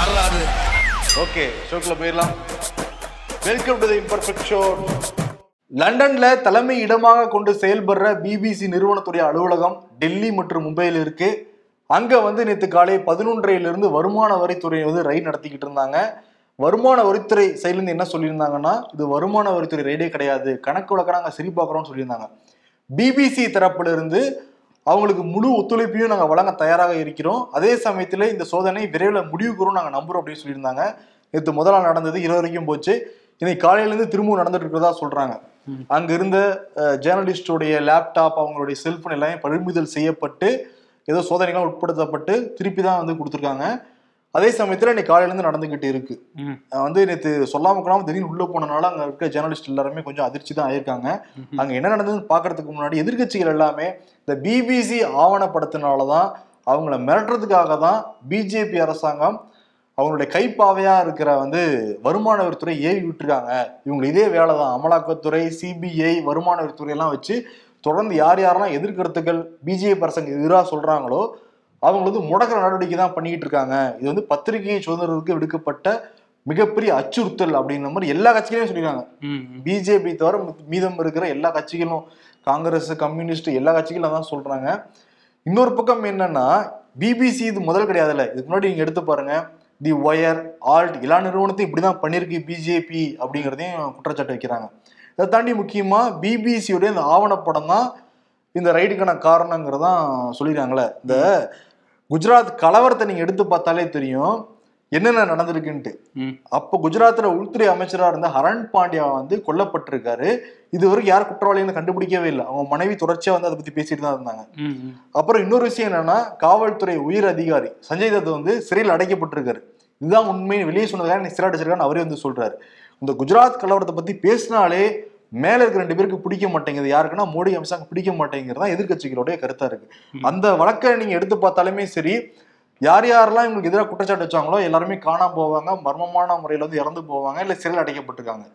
வரலாறு ஓகே ஷோக்கில் போயிடலாம். Welcome to the imperfect show லண்டன்ல தலைமை இடமாக கொண்டு செயல்படுற பிபிசி நிறுவனத்துடைய அலுவலகம் டெல்லி மற்றும் மும்பையில் இருக்கு. அங்க வந்து நேற்று காலை பதினொன்றையிலிருந்து வருமான வரித்துறை வந்து ரைட் நடத்திக்கிட்டு இருந்தாங்க. வருமான வரித்துறை சைட்லேருந்து என்ன சொல்லியிருந்தாங்கன்னா இது வருமான வரித்துறை ரைடே கிடையாது. கணக்கு வழக்க நாங்கள் சரி பார்க்குறோம்னு சொல்லியிருந்தாங்க பிபிசி தரப்புல இருந்து அவங்களுக்கு முழு ஒத்துழைப்பையும் நாங்கள் வழங்க தயாராக இருக்கிறோம். அதே சமயத்தில் இந்த சோதனை விரைவில் முடிவுக்கு நாங்கள் நம்புறோம் அப்படின்னு சொல்லியிருந்தாங்க. நேற்று முதல் நாள் நடந்தது இரவு வரைக்கும் போச்சு. இன்னைக்கு காலையிலேருந்து திரும்பவும் நடந்துட்டு இருக்கிறதா சொல்றாங்க. அங்க இருந்த ஜேர்னலிஸ்டோடைய லேப்டாப் அவங்களுடைய செல்போன் எல்லாமே பறிமுதல் செய்யப்பட்டு ஏதோ சோதனைகள் உட்படுத்தப்பட்டு திருப்பி தான் வந்து கொடுத்துருக்காங்க. அதே சமயத்துல இன்னைக்கு காலையிலேருந்து நடந்துகிட்டு இருக்கு. வந்து நேற்று சொல்லாம கொள்ளாம திடீர்னு உள்ள போனனால அங்க இருக்க ஜேர்னலிஸ்ட் எல்லாருமே கொஞ்சம் அதிர்ச்சி தான் ஆயிருக்காங்க. அங்க என்ன நடந்ததுன்னு பாக்குறதுக்கு முன்னாடி எதிர்க்கட்சிகள் எல்லாமே இந்த பிபிசி ஆவணப்படுத்தினாலதான் அவங்கள மிரட்டுறதுக்காக தான் பிஜேபி அரசாங்கம் அவங்களுடைய கைப்பாவையா இருக்கிற வந்து வருமான வரித்துறை ஏவி விட்டுருக்காங்க. இவங்க இதே வேலை தான். அமலாக்கத்துறை சிபிஐ வருமான வரித்துறை எல்லாம் வச்சு தொடர்ந்து யார் யாரெல்லாம் எதிர்கருத்துக்கள் பிஜேபி அரசாங்கம் எதிராக சொல்றாங்களோ அவங்க வந்து முடக்கிற நடவடிக்கை தான் பண்ணிக்கிட்டு இருக்காங்க. இது வந்து பத்திரிகை சுதந்திரத்துக்கு விடுக்கப்பட்ட மிகப்பெரிய அச்சுறுத்தல் அப்படின்ற மாதிரி எல்லா கட்சிகளையும் ம். பிஜேபி தவிர மீதம் இருக்கிற எல்லா கட்சிகளும் காங்கிரஸ் கம்யூனிஸ்ட் எல்லா கட்சிகளும் தான் சொல்றாங்க. இன்னொரு பக்கம் என்னன்னா பிபிசி இது முதல் கிடையாதுல்ல. இதுக்கு முன்னாடி நீங்க எடுத்து பாருங்க. தி ஒயர் ஆல்ட் எல்லா நிறுவனத்தையும் இப்படிதான் பண்ணிருக்கு பிஜேபி அப்படிங்கிறதையும் குற்றச்சாட்டு வைக்கிறாங்க. இதை தாண்டி முக்கியமா பிபிசியோடைய இந்த ஆவணப்படம் தான் இந்த ரைடுக்கான காரணங்கிறதான் சொல்லிடுறாங்களே இந்த குஜராத் கலவரத்தை நீங்க எடுத்து பார்த்தாலே தெரியும் என்னென்ன நடந்திருக்குன்ட்டு. அப்போ குஜராத்ல உள்துறை அமைச்சரா இருந்த ஹரண் பாண்டியா வந்து கொல்லப்பட்டிருக்காரு. இது வரைக்கும் யார் குற்றவாளின்னு கண்டுபிடிக்கவே இல்லை. அவங்க மனைவி தொடர்ச்சியா வந்து அதை பத்தி பேசிட்டு தான் இருந்தாங்க. அப்புறம் இன்னொரு விஷயம் என்னன்னா காவல்துறை உயர் அதிகாரி சஞ்சய் தத் வந்து சிறையில் அடைக்கப்பட்டிருக்காரு. இதுதான் உண்மையை வெளியே சொன்னதுக்காக நீ சிறை அடைச்சிருக்கான்னு அவரே வந்து சொல்றாரு. இந்த குஜராத் கலவரத்தை பத்தி பேசினாலே மேல இருக்க ரெண்டு பேருக்கு பிடிக்க மாட்டேங்குது. யாருக்குன்னா மோடி அம்சாங்க பிடிக்க மாட்டேங்கிறது தான் எதிர்க்கட்சிகளுடைய கருத்தா இருக்கு. அந்த வழக்கை நீங்க எடுத்து பார்த்தாலுமே சரி யார் யாரெல்லாம் இவங்களுக்கு எதிராக குற்றச்சாட்டு வச்சாங்களோ எல்லாருமே காணாம போவாங்க மர்மமான முறையில வந்து இறந்து போவாங்க இல்ல சிறையில் அடைக்கப்பட்டிருக்காங்க.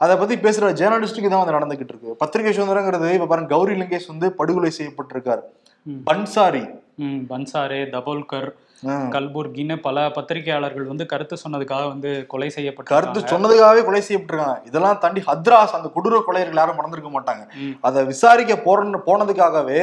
அதை பத்தி பேசுற ஜேர்னலிஸ்டுக்கு தான் வந்து நடந்துகிட்டு இருக்கு. பத்திரிகை சுதந்திரங்கிறது இப்ப பாருங்க கௌரி லங்கேஷ் வந்து படுகொலை செய்யப்பட்டிருக்காரு. பன்சாரி. பன்சாரே தபோல்கர் கல்புர்கின்னு பல பத்திரிகையாளர்கள் வந்து கருத்து சொன்னதுக்காக வந்து கொலை செய்யப்பட்டு கருத்து சொன்னதுக்காகவே கொலை செய்யப்பட்டிருக்காங்க. இதெல்லாம் தாண்டி ஹத்ராஸ் அந்த கொடூர கொலையர்கள் யாரும் மறந்துருக்க மாட்டாங்க. அதை விசாரிக்க போறன்னு போனதுக்காகவே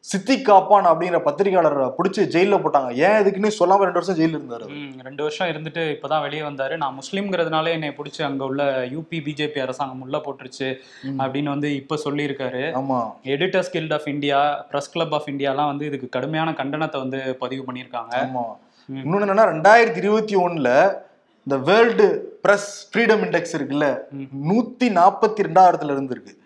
சித்திக் காப்பான் அப்படிங்கிற பத்திரிகையாளரை பிடிச்சி ஜெயில போட்டாங்க. ஏன் இதுக்குன்னு சொல்லாம ரெண்டு வருஷம் ஜெயில இருந்தாரு ரெண்டு வருஷம் இருந்துட்டு இப்பதான் வெளியே வந்தாரு. நான் முஸ்லீம்ங்கிறதுனால என்னை பிடிச்சி அங்க உள்ள யூபி பிஜேபி அரசாங்கம் உள்ள போட்டுருச்சு. அப்படின்னு வந்து இப்ப சொல்லியிருக்காரு. ஆமா. Editors guild of India press club of இந்தியாலாம் வந்து இதுக்கு கடுமையான கண்டனத்தை வந்து பதிவு பண்ணியிருக்காங்க. ஆமா. ம். இன்னொன்னு என்னன்னா ரெண்டாயிரத்தி இருபத்தி ஒண்ணுல இந்த வேர்ல்டு பிரஸ் ஃப்ரீடம் இண்டெக்ஸ் இருக்குல்ல. நூத்தி நாற்பத்தி ரெண்டாயிரத்துல இருந்திருக்கு.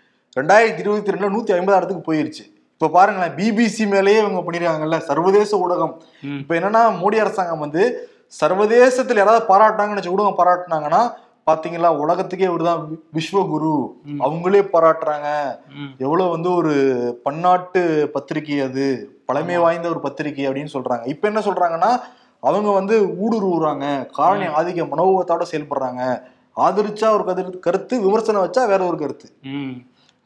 ரெண்டாயிரத்தி இருபத்தி ரெண்டுல நூத்தி ஐம்பதாயிரத்துக்கு போயிருச்சு. இப்ப பாருங்களேன் பிபிசி மேலேயே இவங்க பண்ணிருக்காங்கல்ல சர்வதேச ஊடகம். இப்ப என்னன்னா மோடி அரசாங்கம் வந்து சர்வதேசத்துல யாராவது பாராட்டினாங்கன்னு வச்சு ஊடகம் பாராட்டினாங்கன்னா பாத்தீங்களா உலகத்துக்கே இவருதான் வி- விஸ்வகுரு. அவங்களே பாராட்டுறாங்க. எவ்வளவு வந்து ஒரு பன்னாட்டு பத்திரிகை அது பழமை வாய்ந்த ஒரு பத்திரிகை அப்படின்னு சொல்றாங்க. இப்ப என்ன சொல்றாங்கன்னா அவங்க வந்து ஊடுருவுறாங்க. காலனி ஆதிக்க மனோபத்தோட செயல்படுறாங்க. ஆதரிச்சா ஒரு கருத்து கருத்து விமர்சனம் வச்சா வேற ஒரு கருத்து.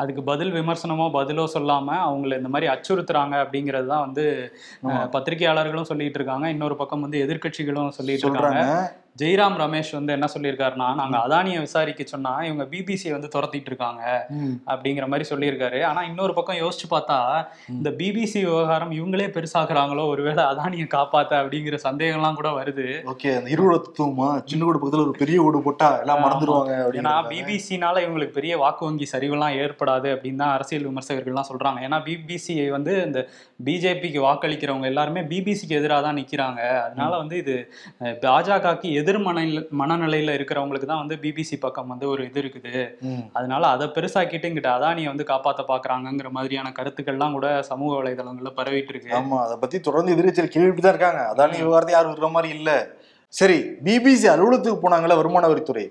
அதுக்கு பதில் விமர்சனமோ பதிலோ சொல்லாம அவங்கள இந்த மாதிரி அச்சுறுத்துறாங்க அப்படிங்கிறது தான் வந்து பத்திரிகையாளர்களும் சொல்லிட்டு இருக்காங்க. இன்னொரு பக்கம் வந்து எதிர்க்கட்சிகளும் சொல்லிட்டு இருக்காங்க. ஜெய்ராம் ரமேஷ் வந்து என்ன சொல்லியிருக்காருன்னா நாங்க அதானியை விசாரிக்க சொன்னா இவங்க பிபிசியை வந்து துரத்திட்டு இருக்காங்க. அப்படிங்கிற மாதிரி சொல்லியிருக்காரு. ஆனா இன்னொரு பக்கம் யோசிச்சு பார்த்தா இந்த பிபிசி விவகாரம் இவங்களே பெருசாக்குறாங்களோ ஒருவேளை அதானியை காப்பாத்த அப்படிங்கிற சந்தேகம்லாம் கூட வருது. ஓகே அந்த இருவோட சின்ன கூட பக்கத்துல ஒரு பெரிய ஓடு போட்டா எல்லாம். மறந்துடுவாங்க ஏன்னா பிபிசினால இவங்களுக்கு பெரிய வாக்கு வங்கி சரிவெல்லாம் ஏற்படாது அப்படின்னு தான் அரசியல் விமர்சகர்கள்லாம் சொல்றாங்க. ஏன்னா பிபிசி வந்து இந்த பிஜேபிக்கு வாக்களிக்கிறவங்க எல்லாருமே பிபிசிக்கு எதிராக தான் நிக்கிறாங்க. அதனால வந்து இது பாஜகவுக்கு எதிர் மனநில மனநிலையில இருக்கிறவங்களுக்கு தான் வந்து பிபிசி பக்கம் வந்து ஒரு இது இருக்குது. அதனால அதை பெருசாக்கிட்டு இங்கிட்ட அதானியை வந்து காப்பாத்த பாக்குறாங்கங்கிற மாதிரியான கருத்துக்கள்லாம் கூட சமூக வலைதளங்கள்ல பரவிட்டு இருக்கு. ஆமா அதை பத்தி தொடர்ந்து எதிர்கட்சியில் கேள்விட்டு தான் இருக்காங்க அதானி விவகாரத்தை யாரும் இருக்கிற மாதிரி இல்ல. சரி பிபிசி அலுவலகத்துக்கு போனாங்கல்ல வருமான வரித்துறை.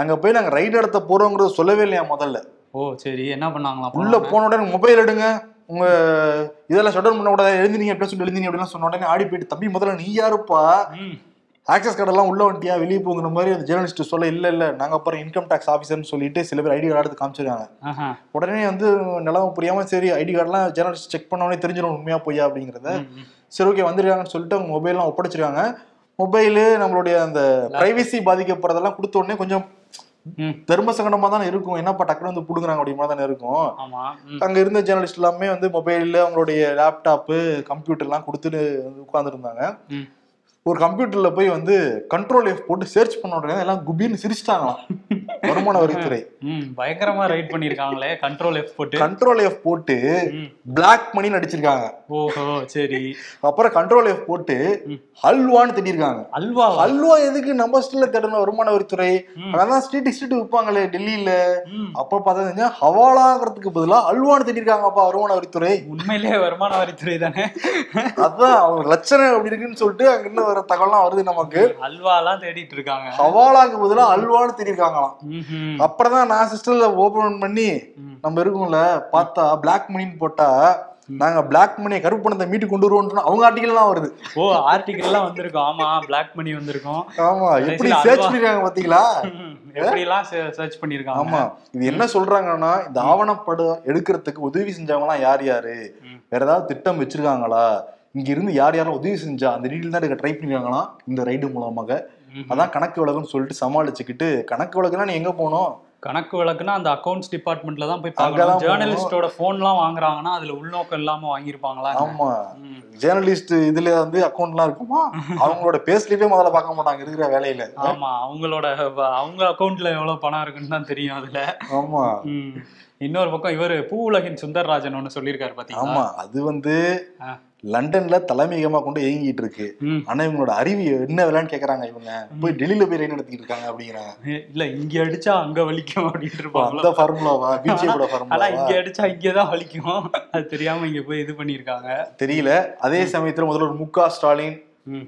அங்க போய் நாங்க ரைடு நடத்த போறோங்கிறத சொல்லவே இல்லையா முதல்ல? ஓ சரி. என்ன பண்ணாங்களா உள்ள போன உடனே மொபைல் எடுங்க. உங்க இதெல்லாம் ஷட் டவுன் பண்ண கூடாது. எழுந்தினீங்க எப்படி சொல்லி எழுந்தினீங்க அப்படிலாம் சொன்ன உடனே ஆடி போயிட்டு தம்பி முதல்ல நீ யாருப்பா? ஆக்சஸ் கார்டெல்லாம் உள்ள வந்துட்டியா? வெளியே போங்கிற மாதிரி அந்த ஜேர்னலிஸ்ட் சொல்ல இல்ல இல்ல நாங்க அப்புறம் இன்கம் டேக்ஸ் ஆஃபீஸர்னு சொல்லிட்டு சில பேர் ஐடி கார்டு எடுத்து காமிச்சிருக்காங்க. உடனே வந்து நிலவு புரியாம சரி ஐடி கார்டெல்லாம் ஜேர்னலிஸ்ட் செக் பண்ண உடனே தெரிஞ்சிடும் உண்மையா பொய்யா? அப்படிங்கிறத. சரி ஓகே வந்திருக்காங்கன்னு சொல்லிட்டு அவங்க மொபைல்லாம் ஒப்படைச்சிருக்காங்க. மொபைலு நம்மளுடைய அந்த பிரைவசி பாதிக்கப்படுறதெல்லாம் கொடுத்த உடனே கொஞ்சம் தர்ம சங்கடமா தானே இருக்கும். என்னப்பா டக்குனு வந்து புடுங்குறாங்க அப்படிமா தானே இருக்கும். அங்க இருந்த ஜேர்னலிஸ்ட் எல்லாமே வந்து மொபைல்ல அவங்களுடைய லேப்டாப்பு கம்ப்யூட்டர்லாம் கொடுத்துட்டு உட்காந்துருந்தாங்க ம். ஒரு கம்ப்யூட்டர்ல போய் வந்து கண்ட்ரோல் எஃப் போட்டு சர்ச் பண்ண உடனே எல்லாம் குபின்னு சிரிச்சிட்டாங்களாம். வருமான வரித்துறை. பயங்கரமா ரைட் பண்ணிருக்காங்களே. கண்ட்ரோல் எஃப் போட்டு. கண்ட்ரோல் எஃப் போட்டு. பிளாக் மணி அடிச்சிருக்காங்க ஓஹோ சரி. அப்புறம் கண்ட்ரோல் எஃப் போட்டு ம். ஹல்வான்னு திட்டிருக்காங்க. அல்வா ஹல்வா எதுக்கு நம்ம ஸ்டில்ல தேடணும் வருமான வரித்துறை. அதான் ஸ்ட்ரீட் ஸ்ட்ரீட் விற்பாங்களே டெல்லியில. ம். அப்ப பார்த்தா ஹவாலாங்கிறதுக்கு பதிலா அல்வான்னு திட்டிருக்காங்கப்பா வருமான வரித்துறை. உண்மையிலேயே வருமான வரித்துறை தானே? அதான் அவங்க லட்சணம் அப்படி இருக்குன்னு சொல்லிட்டு அங்க இருந்து வர தகவல்லாம் வருது நமக்கு. அல்வாலாம் தேடிட்டு இருக்காங்க. ஹவாலாக்கு பதிலா அல்வான்னு திட்டிருக்காங்களாம். அப்புறம் தான் நான் சிஸ்டர்ல ஓபன் பண்ணி. நம்ம இருக்கோம்ல பார்த்தா பிளாக் மணின்னு போட்டா நாங்க பிளாக் மணியை கருப்பு பணத்தை மீட்டு கொண்டு வருவோம்னு அவங்க ஆர்டிகல் எல்லாம் வருது. ஓ ஆர்டிகல் எல்லாம் வந்திருக்கும். ஆமா பிளாக் மணி வந்திருக்கும். ஆமா எப்படி சர்ச். பண்ணிருக்காங்க பாத்தீங்களா? எப்படி எல்லாம் சர்ச் பண்ணிருக்காங்க? ஆமா இது என்ன சொல்றாங்கன்னா இந்த ஆவணப்படம் எடுக்கிறதுக்கு உதவி செஞ்சவங்க எல்லாம் யார்? யாரு. வேற ஏதாவது திட்டம் வச்சிருக்காங்களா? இங்க இருந்து யார் யாரும் உதவி செஞ்சா அந்த டீட்டெயில் தான் ட்ரை பண்ணிருக்காங்களா இந்த ரைடு மூலமாக. அதான் கணக்கு வழக்குன்னு சொல்லிட்டு சமாளிச்சுக்கிட்டு கணக்கு வழக்குனா நீ எங்க போகணும்? கணக்கு வழக்குனா அந்த அக்கௌண்ட்ஸ் டிபார்ட்மெண்ட்ல தான் போய் போகணும். ஜேர்னலிஸ்டோட போன்லாம் வாங்குறாங்கன்னா அதுல உள்நோக்கம் இல்லாம வாங்கியிருப்பாங்களா ஆமா. ஜேர்னலிஸ்ட் இதுல வந்து அக்கௌண்ட்லாம் இருக்குமா? அவங்களோட பேஸ்லிப்பே முதல்ல பார்க்க மாட்டாங்க இருக்கிற வேலையில. ஆமா அவங்களோட அவங்க அக்கவுண்ட்ல எவ்வளவு பணம் இருக்குன்னு தான் தெரியும் அதுல. ஆமா. இன்னொரு பக்கம் இவரு பூ உலகின் சுந்தர்ராஜன் ஒண்ணு சொல்லியிருக்காரு பாத்தீங்களா? ஆமா அது வந்து. லண்டன்ல தலைமையகமா கொண்டு இயங்கிட்டு இருக்கு. ஆனா இவங்களோட அறிவு என்ன விலைன்னு கேக்குறாங்க இவங்க. போய் டெல்லியில போய் ரைடு நடத்திட்டு இருக்காங்க அப்படிங்கிறாங்க இல்ல இங்க அடிச்சா அங்க வலிக்கும் அப்படின்னு இருப்பாங்களோ? அந்த ஃபார்முலாவா பிஜேபியோட ஆனா ஃபார்முலாவா இங்க அடிச்சா இங்கதான் வலிக்கும். அது தெரியாம இங்க போய் இது பண்ணிருக்காங்க தெரியல. அதே சமயத்துல முதல்வர் மு க ஸ்டாலின்.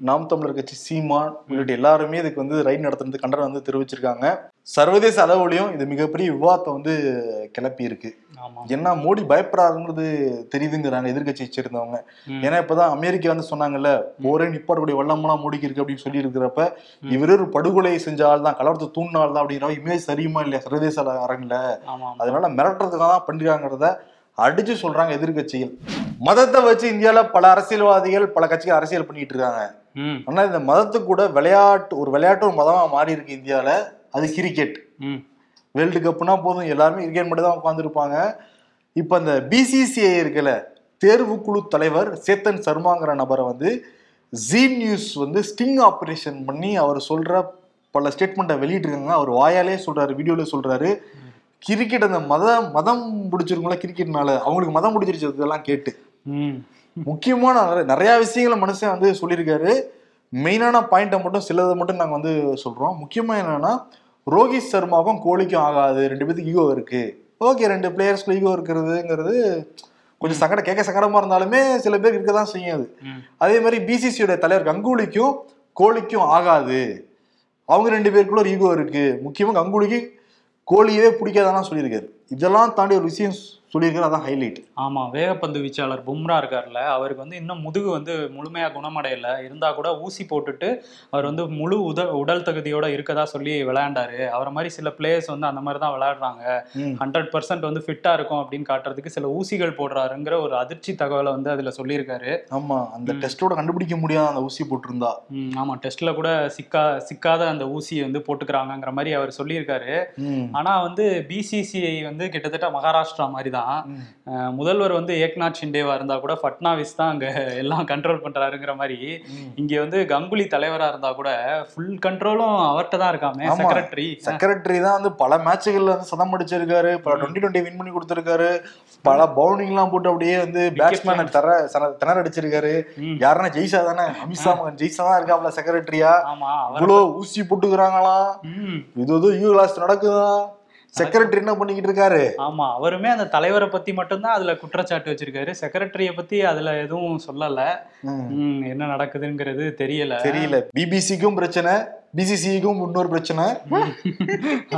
நாம் தமிழர் கட்சி சீமான் உள்ளிட்ட எல்லாருமே இதுக்கு வந்து ரைடு நடத்துறது கண்டனம் வந்து தெரிவிச்சிருக்காங்க. சர்வதேச அளவுலயும் இது மிகப்பெரிய விவாதத்தை வந்து கிளப்பி இருக்கு. ஏன்னா மோடி பயப்படாதுங்கிறது தெரியுதுங்கிறாங்க எதிர்கட்சியை சேர்ந்தவங்க. ஏன்னா இப்பதான் அமெரிக்கா வந்து சொன்னாங்கல்ல போரே நிப்பாடக்கூடிய வல்லமெல்லாம் மோடிக்கு இருக்கு அப்படின்னு சொல்லி இருக்கிறப்ப இவரு ஒரு படுகொலை செஞ்ச ஆள் தான் கலவரத்தை தூண்டின ஆள் தான் அப்படிங்கிற இமேஜ் சரியுமா இல்லையா சர்வதேச அரங்கில். அதனால மிரட்டுறதுக்காக தான் பண்ணிருக்காங்கிறத அடிச்சு சொல்றாங்க எதிர்கட்சிகள் மதத்தை வச்சு இந்தியால பல அரசியல்வாதிகள் பல கட்சிகள் அரசியல் பண்ணிட்டு இருக்காங்க. ம். ஆனா இந்த மதத்துக்கு கூட விளையாட்டு ஒரு விளையாட்டு ஒரு மதமா மாறி இருக்கு இந்தியால. அது கிரிக்கெட் ம். வேர்ல்டு கப்னா போதும். எல்லாருமே கிரிக்கெட் மட்டும் தான் உட்காந்துருப்பாங்க இப்போ அந்த பிசிசிஐ இருக்குல்ல தேர்வுக்குழு தலைவர் சேத்தன் சர்மாங்கிற நபரை வந்து ஜீ நியூஸ் வந்து ஸ்டிங் ஆபரேஷன் பண்ணி அவர் சொல்ற பல ஸ்டேட்மெண்ட்டை வெளியிட்டிருக்காங்க. அவர் வாயாலே சொல்றாரு வீடியோல சொல்றாரு. கிரிக்கெட் அந்த மதம் மதம் பிடிச்சிருக்கும்ல கிரிக்கெட்னால அவங்களுக்கு மதம் பிடிச்சிருச்சு இதெல்லாம் கேட்டு. ம். முக்கியமான நிறைய- விஷயங்களை மனுஷன் வந்து சொல்லியிருக்காரு. மெயினான பாயிண்ட்டை மட்டும் சிலதை மட்டும் நாங்கள் வந்து சொல்றோம். முக்கியமா என்னன்னா ரோஹித் சர்மாவுக்கும் கோலிக்கும் ஆகாது. ரெண்டு பேத்துக்கு ஈகோ இருக்கு. ஓகே ரெண்டு பிளேயர்ஸ்க்கு ஈகோ இருக்கிறதுங்கிறது கொஞ்சம் சங்கடம் கேட்க சங்கடமா இருந்தாலுமே சில பேர் இருக்க தான் செய்யும் அது. அதே மாதிரி பிசிசியோட தலைவர் கங்குலிக்கும் கோலிக்கும் ஆகாது. அவங்க ரெண்டு பேருக்குள்ள ஒரு ஈகோ இருக்கு. முக்கியமா கங்குலிக்கு கோழியவே பிடிக்காதானா சொல்லியிருக்காரு. இதெல்லாம் தாண்டி ஒரு விஷயம் சொல்லியிருக்காரு அதான் ஹைலைட் ஆமா வேகப்பந்து வீச்சாளர் பும்ரா இருக்கார்ல அவருக்கு வந்து இன்னும் முதுகு வந்து முழுமையா குணமடையல. இருந்தா கூட ஊசி போட்டுட்டு அவர் வந்து முழு உத உடல் தகுதியோட இருக்கதா சொல்லி விளையாண்டாரு. அவரை மாதிரி சில பிளேயர்ஸ் வந்து அந்த மாதிரி தான் விளையாடுறாங்க. ஹண்ட்ரட் பர்சன்ட் வந்து ஃபிட்டா இருக்கும் அப்படின்னு காட்டுறதுக்கு சில ஊசிகள் போடுறாருங்கிற ஒரு அதிர்ச்சி தகவலை வந்து அதுல சொல்லியிருக்காரு. ஆமா அந்த டெஸ்டோட கண்டுபிடிக்க முடியாத அந்த ஊசி போட்டிருந்தா. ம், ஆமா டெஸ்ட்ல கூட சிக்கா சிக்காத அந்த ஊசியை வந்து போட்டுக்கிறாங்கங்கிற மாதிரி அவர் சொல்லியிருக்காரு. ம். ஆனா வந்து பிசிசிஐ வந்து கிட்டத்தட்ட மகாராஷ்டிரா மாதிரி தான். அஹ் முதல்வர் வந்து ஏக்நாத் ஷிண்டேவா இருந்தா கூட ஃபட்னாவிஸ் தான் அங்க எல்லாம் கண்ட்ரோல் பண்றாருங்கிற மாதிரி. இங்க வந்து கங்குலி தலைவரா இருந்தா கூட ஃபுல் கண்ட்ரோலும் அவர்கிட்ட தான் இருக்காமே. செக்ரட்டரி செக்ரட்டரி தான் வந்து பல மேட்சுகள்ல வந்து சதம் அடிச்சிருக்காரு பல டுவெண்ட்டி டுவெண்ட்டி வின் பண்ணி கொடுத்திருக்காரு பல பவுலிங் எல்லாம் போட்டு அப்படியே வந்து பேட்ஸ்மேனை தர திணற அடிச்சிருக்காரு. யாருன்னா ஜெய்சா தானே? அமித்ஷா மகன் ஜெய்சா தான் இருக்காப்ல செக்ரட்டரியா இவ்வளவு ஊசி போட்டுக்கிறாங்களாம் இது ஏதோ யூ கிளாஸ் நடக்குதா? செக்ரட்டரி என்ன பண்ணிக்கிட்டு இருக்காரு? ஆமா அவருமே அந்த தலைவரை பத்தி மட்டும்தான் அதுல குற்றச்சாட்டு வச்சிருக்காரு. செக்ரட்டரிய பத்தி அதுல எதுவும் சொல்லல. என்ன நடக்குதுங்கிறது தெரியல. தெரியல. பிபிசிக்கும் பிரச்சனை பிசிசிக்கும் இன்னொரு பிரச்சனை.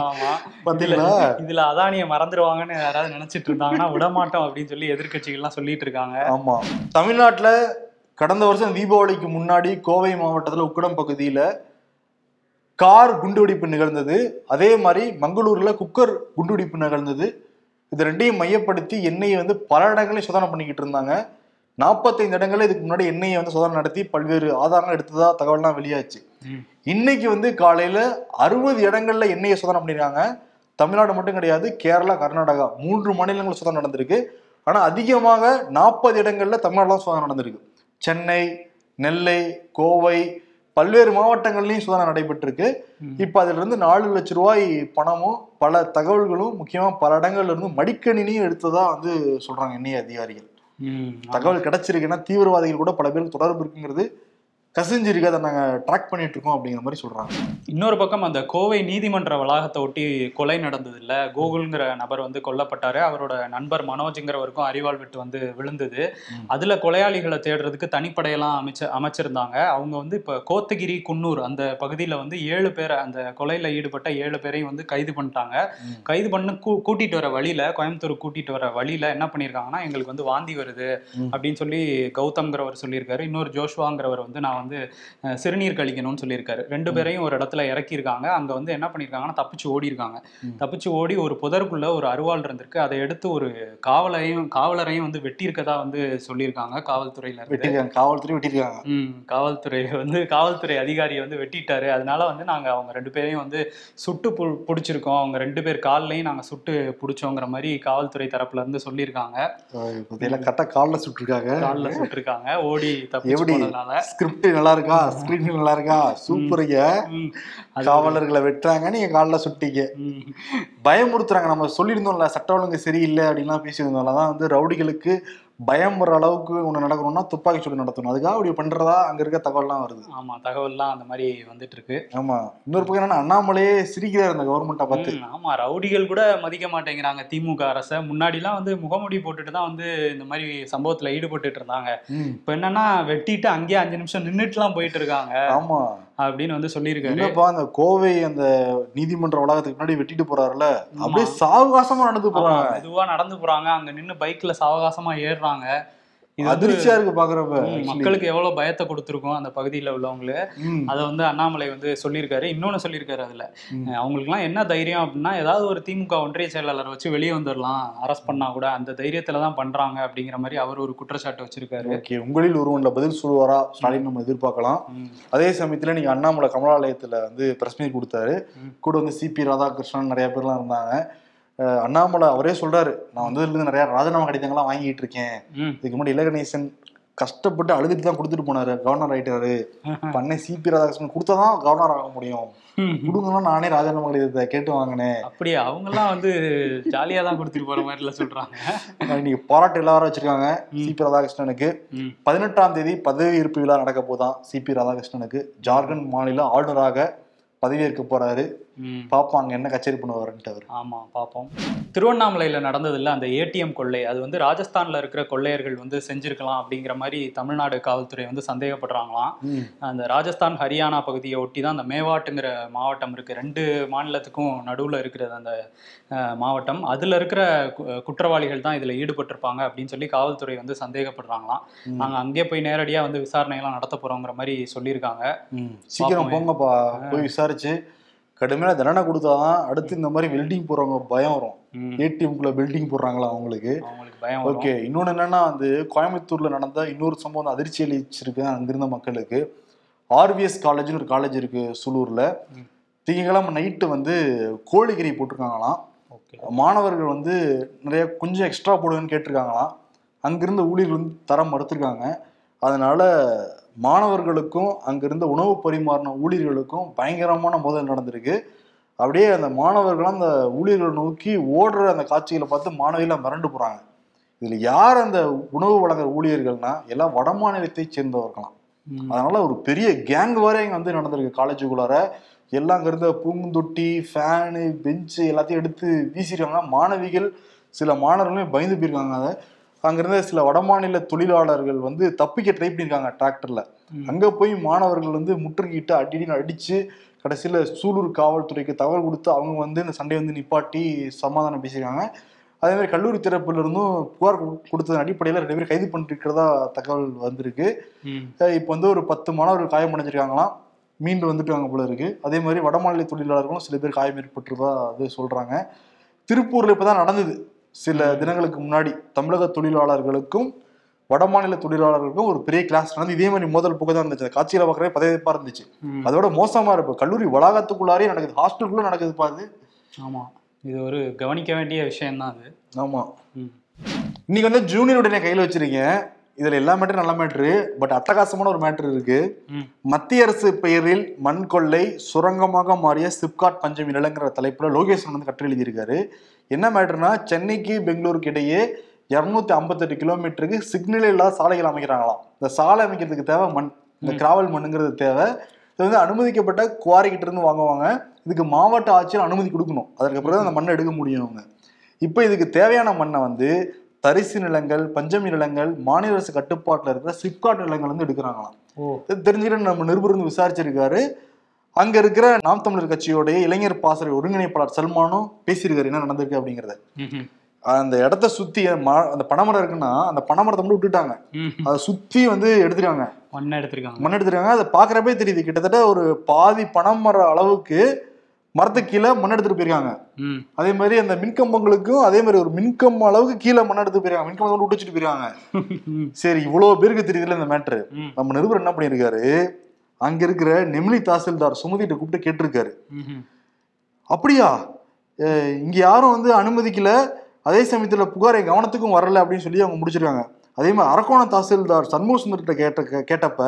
ஆமா. பாத்தீங்களா? இதுல அதானிய மறந்துடுவாங்கன்னு யாராவது நினைச்சிட்டு இருந்தாங்கன்னா விடமாட்டோம் அப்படின்னு சொல்லி எதிர்க்கட்சிகள்லாம் சொல்லிட்டு இருக்காங்க. ஆமா. தமிழ்நாட்டுல கடந்த வருஷம் தீபாவளிக்கு முன்னாடி கோவை மாவட்டத்துல உக்கடம் பகுதியில கார் குண்டுவெடிப்பு நிகழ்ந்தது. அதே மாதிரி மங்களூர்ல குக்கர் குண்டுவெடிப்பு நிகழ்ந்தது. இது ரெண்டையும் மையப்படுத்தி எண்ணெயை வந்து பல இடங்களையும் சோதனை பண்ணிக்கிட்டு இருந்தாங்க. நாற்பத்தைந்து இடங்கள்ல இதுக்கு முன்னாடி எண்ணெயை வந்து சோதனை நடத்தி பல்வேறு ஆதாரங்கள் எடுத்ததா தகவல்லாம் வெளியாச்சு. இன்னைக்கு வந்து காலையில அறுபது இடங்கள்ல எண்ணெயை சோதனை பண்ணிருக்காங்க. தமிழ்நாடு மட்டும் கிடையாது கேரளா கர்நாடகா மூன்று மாநிலங்கள் சோதனை நடந்திருக்கு. ஆனா அதிகமாக நாற்பது இடங்கள்ல தமிழ்நாடுல தான் சோதனை நடந்திருக்கு. சென்னை நெல்லை கோவை பல்வேறு மாவட்டங்கள்லயும் சோதனை நடைபெற்றிருக்கு. இப்ப அதுல இருந்து நாலு லட்ச ரூபாய் பணமும் பல தகவல்களும் முக்கியமா பல இடங்கள்ல இருந்து மடிக்கணினியும் எடுத்ததா வந்து சொல்றாங்க எண்ணெய் அதிகாரிகள். தகவல் கிடைச்சிருக்குன்னா தீவிரவாதிகள் கூட பல பேருக்கு தொடர்பு இருக்குங்கிறது கசிஞ்சிருக்கு அதை நாங்க ட்ராக் பண்ணிட்டு இருக்கோம் அப்படிங்கிற மாதிரி சொல்றாங்க. இன்னொரு பக்கம் அந்த கோவை நீதிமன்ற வளாகத்தை ஒட்டி கொலை நடந்தது இல்ல கோகுல்ங்கிற நபர் வந்து கொல்லப்பட்டாரு. அவரோட நண்பர் மனோஜ்ங்கிறவருக்கும் அறிவாள் வெட்டு வந்து விழுந்தது. அதுல கொலையாளிகளை தேடுறதுக்கு தனிப்படையெல்லாம் அமைச்ச அமைச்சிருந்தாங்க. அவங்க வந்து இப்ப கோத்தகிரி குன்னூர் அந்த பகுதியில வந்து ஏழு பேரை அந்த கொலையில ஈடுபட்ட ஏழு பேரையும் வந்து கைது பண்ணிட்டாங்க. கைது பண்ணு கூ- கூட்டிட்டு வர வழியில கோயம்புத்தூர் கூட்டிட்டு வர வழியில என்ன பண்ணிருக்காங்கன்னா எங்களுக்கு வந்து வாந்தி வருது. அப்படின்னு சொல்லி கௌதம்ங்கிறவர் சொல்லியிருக்காரு. இன்னொரு ஜோஷ்வாங்கிறவர் வந்து நான் வந்து சிறுநீர் கழிக்கணும்னு சொல்லியிருக்காரு. ரெண்டு பேரையும் ஒரு இடத்துல இறக்கியிருக்காங்க. அங்க வந்து என்ன பண்ணியிருக்காங்கன்னா தப்பிச்சு ஓடி இருக்காங்க. தப்பிச்சு ஓடி ஒரு புதருக்குள்ள ஒரு அருவாள் இருந்திருக்கு. அதை எடுத்து ஒரு காவலையும் காவலரையும் வந்து வெட்டியிருக்கதா வந்து சொல்லியிருக்காங்க. காவல்துறையில இருந்து வெட்டிருக்காங்க காவல்துறை வெட்டிருக்காங்க ம். காவல்துறை வந்து காவல்துறை அதிகாரியை வந்து வெட்டிட்டாரு. அதனால வந்து நாங்க அவங்க ரெண்டு பேரையும் வந்து சுட்டு பு பிடிச்சிருக்கோம். அவங்க ரெண்டு பேர் கால்லையும் நாங்க சுட்டு பிடிச்சோங்கிற மாதிரி காவல்துறை தரப்புல இருந்து சொல்லியிருக்காங்க இதெல்லாம் கரெக்டா காலில் சுட்டிருக்காங்க. கால்ல சுட்டிருக்காங்க. ஓடி தப்பிச்சு எப்படி? ஸ்கிரிப்ட் நல்லா இருக்கா ஸ்கிரீன் நல்லா இருக்கா சூப்பருங்க. காவலர்களை வெட்டுறாங்க நீங்க காலில் சுட்டிங்க. ம், பயமுறுத்துறாங்க. நம்ம சொல்லியிருந்தோம்ல சட்ட ஒழுங்கு சரியில்லை அப்படின்லாம் பேசியிருந்தோம்ல அதான் வந்து ரவுடிகளுக்கு பயம் வர அளவுக்கு ஒன்று நடக்கணும்னா துப்பாக்கி சூடு நடத்தணும். அதுக்காக அப்படி பண்றதா அங்க இருக்க தகவல்லாம் வருது. ஆமா தகவல்லாம் அந்த மாதிரி வந்துட்டு இருக்கு ஆமா. இன்னொரு பக்கம் என்னன்னா அண்ணாமலையே சிரிக்கிறார் இந்த கவர்மெண்ட்டை பார்த்து. ம், ஆமா ரவுடிகள் கூட மதிக்க மாட்டேங்கிறாங்க திமுக அரசை. முன்னாடிலாம் வந்து முகமூடி போட்டுட்டு தான் வந்து இந்த மாதிரி சம்பவத்துல ஈடுபட்டுட்டு இருந்தாங்க. இப்ப என்னன்னா வெட்டிட்டு அங்கேயே அஞ்சு நிமிஷம் நின்னுட்டுலாம் போயிட்டு இருக்காங்க. ஆமா. அப்படின்னு வந்து சொல்லியிருக்காரு. என்னப்பா அந்த கோவை அந்த நீதிமன்ற வளாகத்துக்கு முன்னாடி வெட்டிட்டு போறாருல அப்படியே சாவகாசமா நடந்து போறாங்க. மெதுவா நடந்து போறாங்க. அங்க நின்னு பைக்ல சாவகாசமா ஏறுறாங்க. அதிர்ச்சியா இருக்கு பாக்குறப்ப. மக்களுக்கு எவ்வளவு பயத்தை கொடுத்துருக்கோம் அந்த பகுதியில உள்ளவங்களு. அதை வந்து அண்ணாமலை வந்து சொல்லியிருக்காரு. இன்னொன்னு சொல்லியிருக்காரு அதுல. ம். அவங்களுக்குலாம் என்ன தைரியம் அப்படின்னா ஏதாவது ஒரு திமுக ஒன்றிய செயலாளரை வச்சு வெளியே வந்துடலாம் அரெஸ்ட் பண்ணா கூட அந்த தைரியத்துல தான் பண்றாங்க அப்படிங்கிற மாதிரி அவர் ஒரு குற்றச்சாட்டு வச்சிருக்காரு. ஓகே உங்களில் ஒருவன்ல பதில் சொல்லுவாரா? ஸ்டாலின் நம்ம எதிர்பார்க்கலாம். அதே சமயத்துல நீங்க அண்ணாமலை கமலாலயத்துல வந்து பிரஸ் மீட் கொடுத்தாரு. கூட வந்து சிபி ராதாகிருஷ்ணன் நிறைய பேர்லாம் இருந்தாங்க. அண்ணாமலை அவரே சொல்றாரு நான் வந்ததுல இருந்து நிறைய ராஜினாமா கடிதங்கள்லாம் வாங்கிட்டு இருக்கேன் இதுக்கு முன்னாடி இலகணேசன் கஷ்டப்பட்டு அழுதுட்டு தான் கொடுத்துட்டு போனாரு கவர்னர் ஆயிட்டாரு. பண்ணை சிபி ராதாகிருஷ்ணன் கொடுத்தாதான் கவர்னர் ஆக முடியும். ம். கொடுங்கன்னா நானே ராஜினாமா கடிதத்தை கேட்டு வாங்கினேன். அப்படியே? அவங்கெல்லாம் வந்து ஜாலியா தான் கொடுத்துட்டு போற மாதிரில சொல்றாங்க. இன்னைக்கு பாராட்டு எல்லாரும் வச்சிருக்காங்க. சிபி ராதாகிருஷ்ணனுக்கு. பதினெட்டாம் தேதி பதவி ஏற்பு விழா நடக்க போதான் சிபி ராதாகிருஷ்ணனுக்கு. ஜார்க்கண்ட் மாநில ஆளுநராக பதவியேற்க போறாரு. அங்க என்ன கச்சேரி பண்ணுவாருன்ட்டு அவர். ஆமா பார்ப்போம் திருவண்ணாமலையில நடந்ததுல அந்த ஏடிஎம் கொள்ளை. அது வந்து ராஜஸ்தான்ல இருக்கிற கொள்ளையர்கள் வந்து செஞ்சிருக்கலாம் அப்படிங்கிற மாதிரி தமிழ்நாடு காவல்துறை வந்து சந்தேகப்படுறாங்களாம். அந்த ராஜஸ்தான் ஹரியானா பகுதியை ஒட்டி தான் அந்த மேவாட்டுங்கிற மாவட்டம் இருக்கு. ரெண்டு மாநிலத்துக்கும் நடுவுல இருக்கிறது அந்த மாவட்டம். அதுல இருக்கிற குற்றவாளிகள் தான் இதுல ஈடுபட்டிருப்பாங்க அப்படின்னு சொல்லி காவல்துறை வந்து சந்தேகப்படுறாங்களாம். ம். நாங்க அங்கே போய் நேரடியா வந்து விசாரணை எல்லாம் நடத்த போறோங்கிற மாதிரி சொல்லியிருக்காங்க. சீக்கிரம். போங்கப்பா. போய் விசாரிச்சு கடுமையான தண்டனை கொடுத்தாதான் அடுத்து இந்த மாதிரி வெல்டிங் போறவங்க பயம் வரும். ஏடிஎம்குள்ள பில்டிங் போடுறாங்களா அவங்களுக்கு? பயம். ஓகே இன்னொன்னு என்னன்னா வந்து கோயம்புத்தூர்ல நடந்த இன்னொரு சம்பவம் அதிர்ச்சி அளிச்சிருக்கு அங்கிருந்த மக்களுக்கு. ஆர்விஎஸ் காலேஜ்னு ஒரு காலேஜ் இருக்கு சூலூர்ல. திங்கக்கிழமை நைட்டு வந்து கோழிக்கறி போட்டிருக்காங்களாம். மாணவர்கள் வந்து நிறைய கொஞ்சம் எக்ஸ்ட்ரா போடுவேன்னு கேட்டிருக்காங்களாம். அங்கிருந்த ஊழியர்கள் வந்து தர மறுத்திருக்காங்க. அதனால மாணவர்களுக்கும் அங்கிருந்த உணவு பரிமாறின ஊழியர்களுக்கும் பயங்கரமான மோதல் நடந்திருக்கு. அப்படியே அந்த மாணவர்கள் அந்த ஊழியர்களை நோக்கி ஓடுற அந்த காட்சிகளை பார்த்து மாணவிகள் மிரண்டு போறாங்க. இதுல யார் அந்த உணவு வழங்குற ஊழியர்கள்னா எல்லாம் வட மாநிலத்தை சேர்ந்தவர்களாம். அதனால ஒரு பெரிய கேங் வேற இங்க வந்து நடந்திருக்கு காலேஜுக்குள்ளார. எல்லாம் அங்க இருந்த பூங்குந்தொட்டி ஃபேனு பெஞ்சு எல்லாத்தையும் எடுத்து வீசிருக்காங்க மாணவிகள் சில மாணவர்களுமே பயந்து போயிருக்காங்க அதை. அங்கிருந்த சில வடமாநில தொழிலாளர்கள் வந்து தப்பிக்க ட்ரை பண்ணியிருக்காங்க டிராக்டர்ல. அங்க போய் மாணவர்கள் வந்து முற்றுகிட்டு அடிடின்னு அடிச்சு கடைசியில சூலூர் காவல்துறைக்கு தகவல் கொடுத்து அவங்க வந்து இந்த சண்டையை வந்து நிப்பாட்டி சமாதானம் பேசியிருக்காங்க. அதே மாதிரி கல்லூரி தரப்புல இருந்தும் புகார் கொடு- கொடுத்ததன் அடிப்படையில் ரெண்டு பேரும் கைது பண்ணிருக்கிறதா தகவல் வந்திருக்கு. இப்போ வந்து ஒரு பத்து மாணவர்கள் காயமடைஞ்சிருக்காங்களாம். மீண்டு வந்துட்டாங்க போல இருக்கு. அதே மாதிரி வடமாநில தொழிலாளர்களும் சில பேர் காயம் ஏற்பட்டுறதா அது சொல்றாங்க. திருப்பூர்ல இப்பதான் நடந்தது. சில தினங்களுக்கு முன்னாடி தமிழக தொழிலாளர்களுக்கும் வடமாநில தொழிலாளர்களுக்கும் ஒரு பெரிய கிளாஸ் நடந்து இதே மாதிரி மோதல் போக்கு தான் இருந்துச்சு. காட்சியில பார்க்கறே பதவிப்பா இருந்துச்சு. அதோட மோசமா இருப்பு கல்லூரி வளாகத்துக்குள்ளாரே நடக்குது ஹாஸ்டலுக்குள்ள நடக்குது பாது ஆமா. இது ஒரு கவனிக்க வேண்டிய விஷயம்தான் அது. ஆமா. இன்னைக்கு வந்து ஜூனியர் உடனே கையில வச்சிருக்கேன் இதுல எல்லா மேட்டரும் நல்ல மேட்ரு பட் அட்டகாசமான ஒரு மேட்ரு இருக்கு. மத்திய அரசு பெயரில் மண் கொள்ளை சுரங்கமாக மாறிய சிப்காட் பஞ்சமி நிலங்கிற தலைப்புல லோகேஷன் வந்து கட்டுரை எழுதியிருக்காரு. என்ன மேட்டர்னா சென்னைக்கு பெங்களூருக்கு இடையே இரநூத்தி ஐம்பத்தெட்டு கிலோமீட்டருக்கு சிக்னல் இல்லாத சாலைகள் அமைக்கிறாங்களாம். இந்த சாலை அமைக்கிறதுக்கு தேவை மண் இந்த கிராவல் மண்ணுங்கிறது தேவை. இது வந்து அனுமதிக்கப்பட்ட குவாரி கிட்ட இருந்து வாங்குவாங்க. இதுக்கு மாவட்ட ஆட்சியர் அனுமதி கொடுக்கணும். அதற்கு பிறகு அந்த மண்ணை எடுக்க முடியும் அவங்க. இப்போ இதுக்கு தேவையான மண்ணை வந்து தரிசு நிலங்கள் பஞ்சமி நிலங்கள் மாநில அரசு கட்டுப்பாட்டில் இருக்கிற சிப்காட் நிலங்கள் வந்து எடுக்கிறாங்களாம். தெரிஞ்சுக்கிட்டு நம்ம நிருபர் வந்து விசாரிச்சிருக்காரு. அங்க இருக்கிற நாம் தமிழர் கட்சியோடைய இளைஞர் பாசறை ஒருங்கிணைப்பாளர் சல்மானும் பேசியிருக்காரு என்ன நடந்திருக்கு அப்படிங்கறத. அந்த இடத்த சுத்தி அந்த பனைமரம் இருக்குன்னா அந்த பனைமரத்தை மட்டும் விட்டுட்டாங்க. அதை சுத்தி வந்து எடுத்துட்டாங்க மண்ணை எடுத்திருக்காங்க. மண் எடுத்துருக்காங்க. அதை பாக்குறப்பே தெரியுது கிட்டத்தட்ட ஒரு பாதி பனைமர அளவுக்கு மரத்துக்கு கீழே மண் எடுத்துட்டு போயிருக்காங்க. அதே மாதிரி அந்த மின்கம்பங்களுக்கும் அதே மாதிரி ஒரு மின்கம்பம் அளவுக்கு கீழே மண் எடுத்து போயிருக்காங்க. மின்கம்பம் விட்டு வச்சுட்டு போயிருக்காங்க. சரி இவ்வளவு பேருக்கு தெரியுதுல இந்த மேட்ரு. நம்ம நிருபர் என்ன பண்ணியிருக்காரு? அங்க இருக்கிற நெமிலி தாசில்தார் சுமதிட்ட கூப்பிட்டு கேட்டிருக்காரு. அப்படியா? இங்க யாரும் வந்து அனுமதிக்கல. அதே சமயத்துல புகார் என் கவனத்துக்கும் வரல அப்படின்னு சொல்லி அவங்க முடிச்சிருக்காங்க. அதே மாதிரி அரக்கோணம் தாசில்தார் சண்முக சுந்தர்கிட்ட கேட்ட கேட்டப்ப.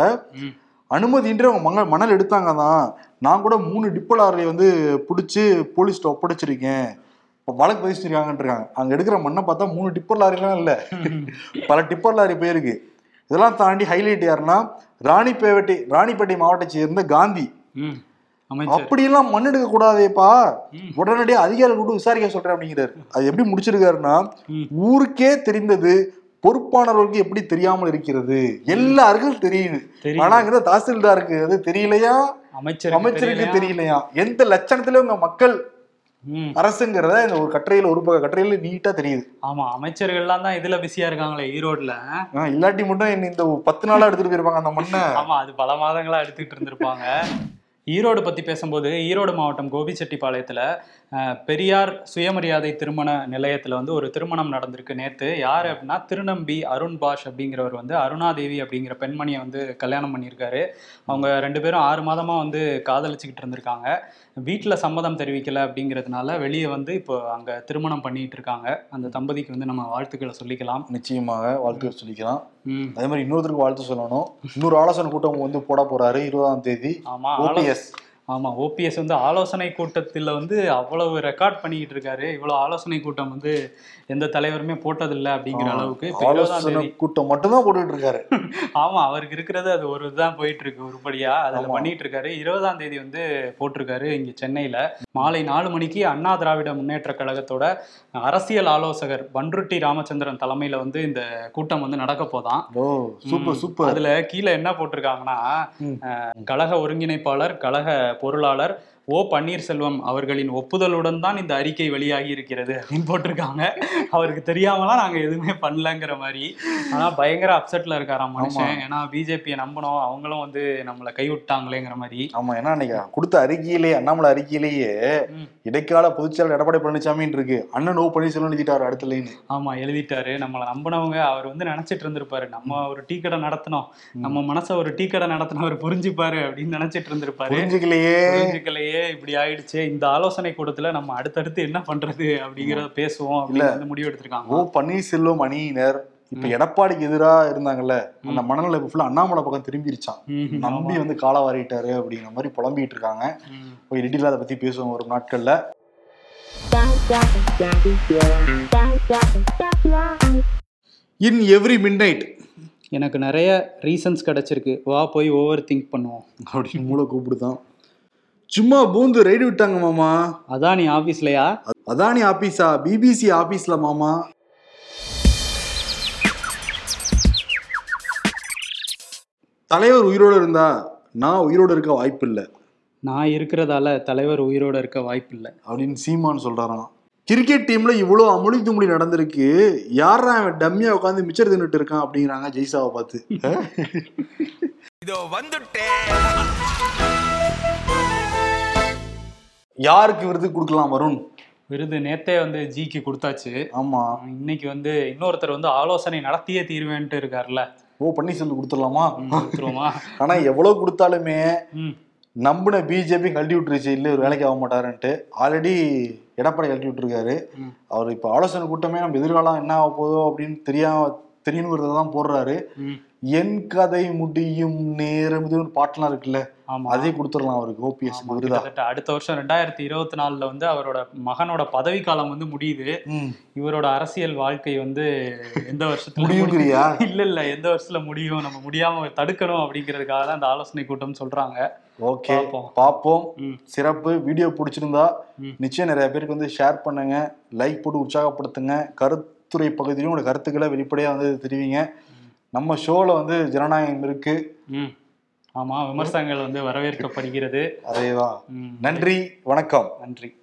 அனுமதியின்றி அவங்க மங்க மணல் எடுத்தாங்க தான். நான் கூட மூணு டிப்போ லாரியை வந்து பிடிச்சி போலீஸ்ட்ட ஒப்படைச்சிருக்கேன். இப்போ வழக்கு பதிச்சிருக்காங்கன்னு இருக்காங்க. அங்க எடுக்கிற மண்ணை பார்த்தா மூணு டிப்பர் லாரிலாம் இல்லை. பல டிப்பர் லாரி போயிருக்கு. இதெல்லாம் தாண்டி ஹைலைட் யாருன்னா ராணிப்பேட்டை ராணிப்பேட்டை மாவட்டத்தை சேர்ந்த காந்தி. அமைச்சர் அப்படியெல்லாம் மண் எடுக்க கூடாதேப்பா. உடனடியாக அதிகாரிகள் கூட்டு விசாரிக்க சொல்றேன் அப்படிங்கிறாரு அது எப்படி முடிச்சிருக்காருன்னா. ஊருக்கே தெரிந்தது பொறுப்பானவர்களுக்கு எப்படி தெரியாமல் இருக்கிறது எல்லாருக்கும் தெரியுது தெரியும். ஆனா இங்க தாசில்தாருக்கு அது தெரியலையா அமைச்சருக்கு அமைச்சருக்கு தெரியலையா? எந்த லட்சணத்துல உங்க மக்கள். அரசுங்கிறத இந்த ஒரு கட்டுரையில ஒரு பக்க கட்டுரையில நீட்டா தெரியுது. ஆமா அமைச்சர்கள்லாம் தான் இதுல பிஸியா இருக்காங்களே ஈரோட்ல. இல்லாட்டி மட்டும் இந்த பத்து நாளா எடுத்துட்டு போயிருப்பாங்க அந்த மண்ணை. ஆமா அது பல மாதங்களா எடுத்துக்கிட்டு இருந்திருப்பாங்க. ஈரோடு பத்தி பேசும்போது ஈரோடு மாவட்டம் கோபிச்செட்டிப்பாளையத்துல பெரியார் சுயமரியாதை திருமண நிலையத்துல வந்து ஒரு திருமணம் நடந்திருக்கு. நேத்து யாரு அப்படின்னா திருநம்பி அருண் பாஷ் அப்படிங்கிறவர் வந்து அருணாதேவி அப்படிங்கிற பெண்மணியை வந்து கல்யாணம் பண்ணியிருக்காரு. அவங்க ரெண்டு பேரும் ஆறு மாதமா வந்து காதலிச்சுக்கிட்டு இருந்திருக்காங்க. வீட்டில் சம்மதம் தெரிவிக்கல அப்படிங்கிறதுனால வெளியே வந்து இப்போ அங்க திருமணம் பண்ணிட்டு இருக்காங்க. அந்த தம்பதிக்கு வந்து நம்ம வாழ்த்துக்களை சொல்லிக்கலாம். நிச்சயமாக வாழ்த்து சொல்லிக்கலாம். அதே மாதிரி இன்னொருத்தருக்கு வாழ்த்து சொல்லணும். இன்னொரு ஆலோசனை கூட்டம் வந்து போட போறாரு இருபதாம் தேதி ஆமா ஓபிஎஸ். ஆமா ஓபிஎஸ் வந்து ஆலோசனை கூட்டத்தில் வந்து அவ்வளவு ரெக்கார்ட் பண்ணிக்கிட்டு இருக்காரு. இவ்வளவு ஆலோசனை கூட்டம் வந்து எந்த தலைவருமே போட்டதில்லை அப்படிங்கிற அளவுக்கு ஆலோசனை கூட்டம் மட்டும்தான் போட்டுட்டு இருக்காரு. ஆமா அவருக்கு இருக்கிறது அது ஒரு இதுதான் போயிட்டு இருக்கு உருப்படியா. அதுல. பண்ணிட்டு இருக்காரு. இருபதாம் தேதி வந்து போட்டிருக்காரு இங்க சென்னையில. மாலை நாலு மணிக்கு அண்ணா திராவிட முன்னேற்ற கழகத்தோட அரசியல் ஆலோசகர் பன்ருட்டி ராமச்சந்திரன் தலைமையில வந்து இந்த கூட்டம் வந்து நடக்க போதாம் ஓ சூப்பர். சூப்பர். அதுல கீழே என்ன போட்டிருக்காங்கன்னா கழக ஒருங்கிணைப்பாளர் கழக பொருளாளர் ஓ பன்னீர்செல்வம் அவர்களின் ஒப்புதலுடன் தான் இந்த அறிக்கை வெளியாகி இருக்கிறது அப்படின்னு போட்டிருக்காங்க. அவருக்கு தெரியாமலாம் நாங்க எதுவுமே பண்ணலங்கிற மாதிரி. ஆனா பயங்கர அப்செட்ல இருக்காராம் மனுஷன். ஏன்னா பிஜேபியை நம்பணும். அவங்களும் வந்து நம்மளை கைவிட்டாங்களேங்கிற மாதிரி. ஆமா ஏன்னா அன்னைக்கு கொடுத்த அறிக்கையிலேயே அண்ணாமலை அறிக்கையிலேயே. இடைக்கால பொதுச்செயலர் எடப்பாடி பழனிசாமின்னு இருக்கு. அண்ணன் ஓ பன்னீர்செல்வம் எழுதிட்டாரு அடுத்த லைன் ஆமா எழுதிட்டாரு. நம்மளை நம்பினவங்க அவர் வந்து நினைச்சிட்டு இருந்திருப்பாரு. நம்ம ஒரு டீ கடை நடத்தினோம். நம்ம மனசை ஒரு டீ கடை நடத்தினவர் புரிஞ்சுப்பாரு அப்படின்னு நினைச்சிட்டு இருந்திருப்பாரு. புரிஞ்சுக்கலையே. புரிஞ்சுக்கலையே. இப்படி ஆயிடுச்சு? இந்த ஆலோசனை கூட்டத்துல நம்ம அடுத்தடுத்து என்ன பண்றது அப்படிங்கறத பேசுவோம் அப்படின்னு முடிவு எடுத்திருக்காங்க. ஓ பன்னீர்செல்வம் அணியினர். இப்ப எடப்பாடிக்கு எதிரா இருந்தாங்கல்ல அந்த மனநிலை இப்ப ஃபுல்லா அண்ணாமலை பக்கம் திரும்பிருச்சான் நம்பி வந்து காலா வாரிட்டாரு அப்படிங்கிற மாதிரி புலம்பிட்டு இருக்காங்க. போய் டீட்டெயிலாக அதை பத்தி பேசுவோம் ஒரு நாட்கள்ல. இன் எவ்ரி மிட் நைட் எனக்கு நிறைய ரீசன்ஸ் கிடைச்சிருக்கு. வா போய் ஓவர் திங்க் பண்ணுவோம். அப்படின்னு மூளை கூப்பிடுதான். சும்மா பூந்து ரைடு விட்டாங்க மாமா. அதான் நீ ஆபீஸ்லயா? அதானி ஆபீஸா? பிபிசி ஆபீஸ்ல மாமா. தலைவர் உயிரோடு இருந்தா நான் உயிரோடு இருக்க வாய்ப்பு இல்லை நான் இருக்கிறதால தலைவர் உயிரோட இருக்க வாய்ப்பில்லை. அப்படின்னு சீமான் சொல்றாராம். கிரிக்கெட் டீம்ல இவ்வளோ அமுளி துமுளி நடந்திருக்கு. யாரா அவன் டம்மியா உட்காந்து மிச்சர் தின்னுட்டு இருக்கான் அப்படிங்கிறாங்க ஜெய்சாவை பார்த்து. இதோ வந்துட்டேன். யாருக்கு விருது கொடுக்கலாம் வருண்? விருது நேத்தே வந்து ஜிக்கு கொடுத்தாச்சு. ஆமா. இன்னைக்கு வந்து இன்னொருத்தர் வந்து ஆலோசனை நடத்தியே தீர்வேன்ட்டு இருக்காருல்ல. ஓ பன்னீர்செல்வம் கொடுத்துடலாமா? கொடுத்துருவோமா? ஆனா எவ்வளவு கொடுத்தாலுமே நம்பின பிஜேபி கழட்டி விட்டுருச்சு. இல்ல ஒரு வேலைக்கு ஆக மாட்டாருன்ட்டு. ஆல்ரெடி எடப்பாடி கழட்டி விட்டுருக்காரு. அவர் இப்ப ஆலோசனை கூட்டமே நம்ம எதிர்காலம் என்ன ஆக போதோ அப்படின்னு தெரியாம தெரியணுங்கிறத தான் போடுறாரு. என் கதை முடியும் நேரம் இது ஒரு பாட்டுலாம் இருக்குல்ல ஆமா. அதே கொடுத்துடலாம் அவருக்கு ஓபிஎஸ் விருதா. அடுத்த வருஷம் ரெண்டாயிரத்தி இருபத்தி நாலுல வந்து அவரோட மகனோட பதவி காலம் வந்து முடியுது. இவரோட அரசியல் வாழ்க்கை வந்து எந்த வருஷத்துல முடியுங்கிறியா? இல்ல இல்ல எந்த வருஷத்துல முடியும் நம்ம முடியாம தடுக்கணும் அப்படிங்கிறதுக்காக தான் இந்த ஆலோசனை கூட்டம் சொல்றாங்க. ஓகே பார்ப்போம். சிறப்பு வீடியோ பிடிச்சிருந்தா. நிச்சயம் நிறைய பேருக்கு வந்து ஷேர் பண்ணுங்க. லைக் போட்டு உற்சாகப்படுத்துங்க. கருத்துரை பகுதியிலும் உங்களோட கருத்துக்களை வெளிப்படையா வந்து தெரிவிங்க. நம்ம ஷோல வந்து ஜனநாயகம் இருக்கு. ம். ஆமா விமர்சனங்கள் வந்து வரவேற்கப்படுகிறது. அதேதான். நன்றி வணக்கம். நன்றி.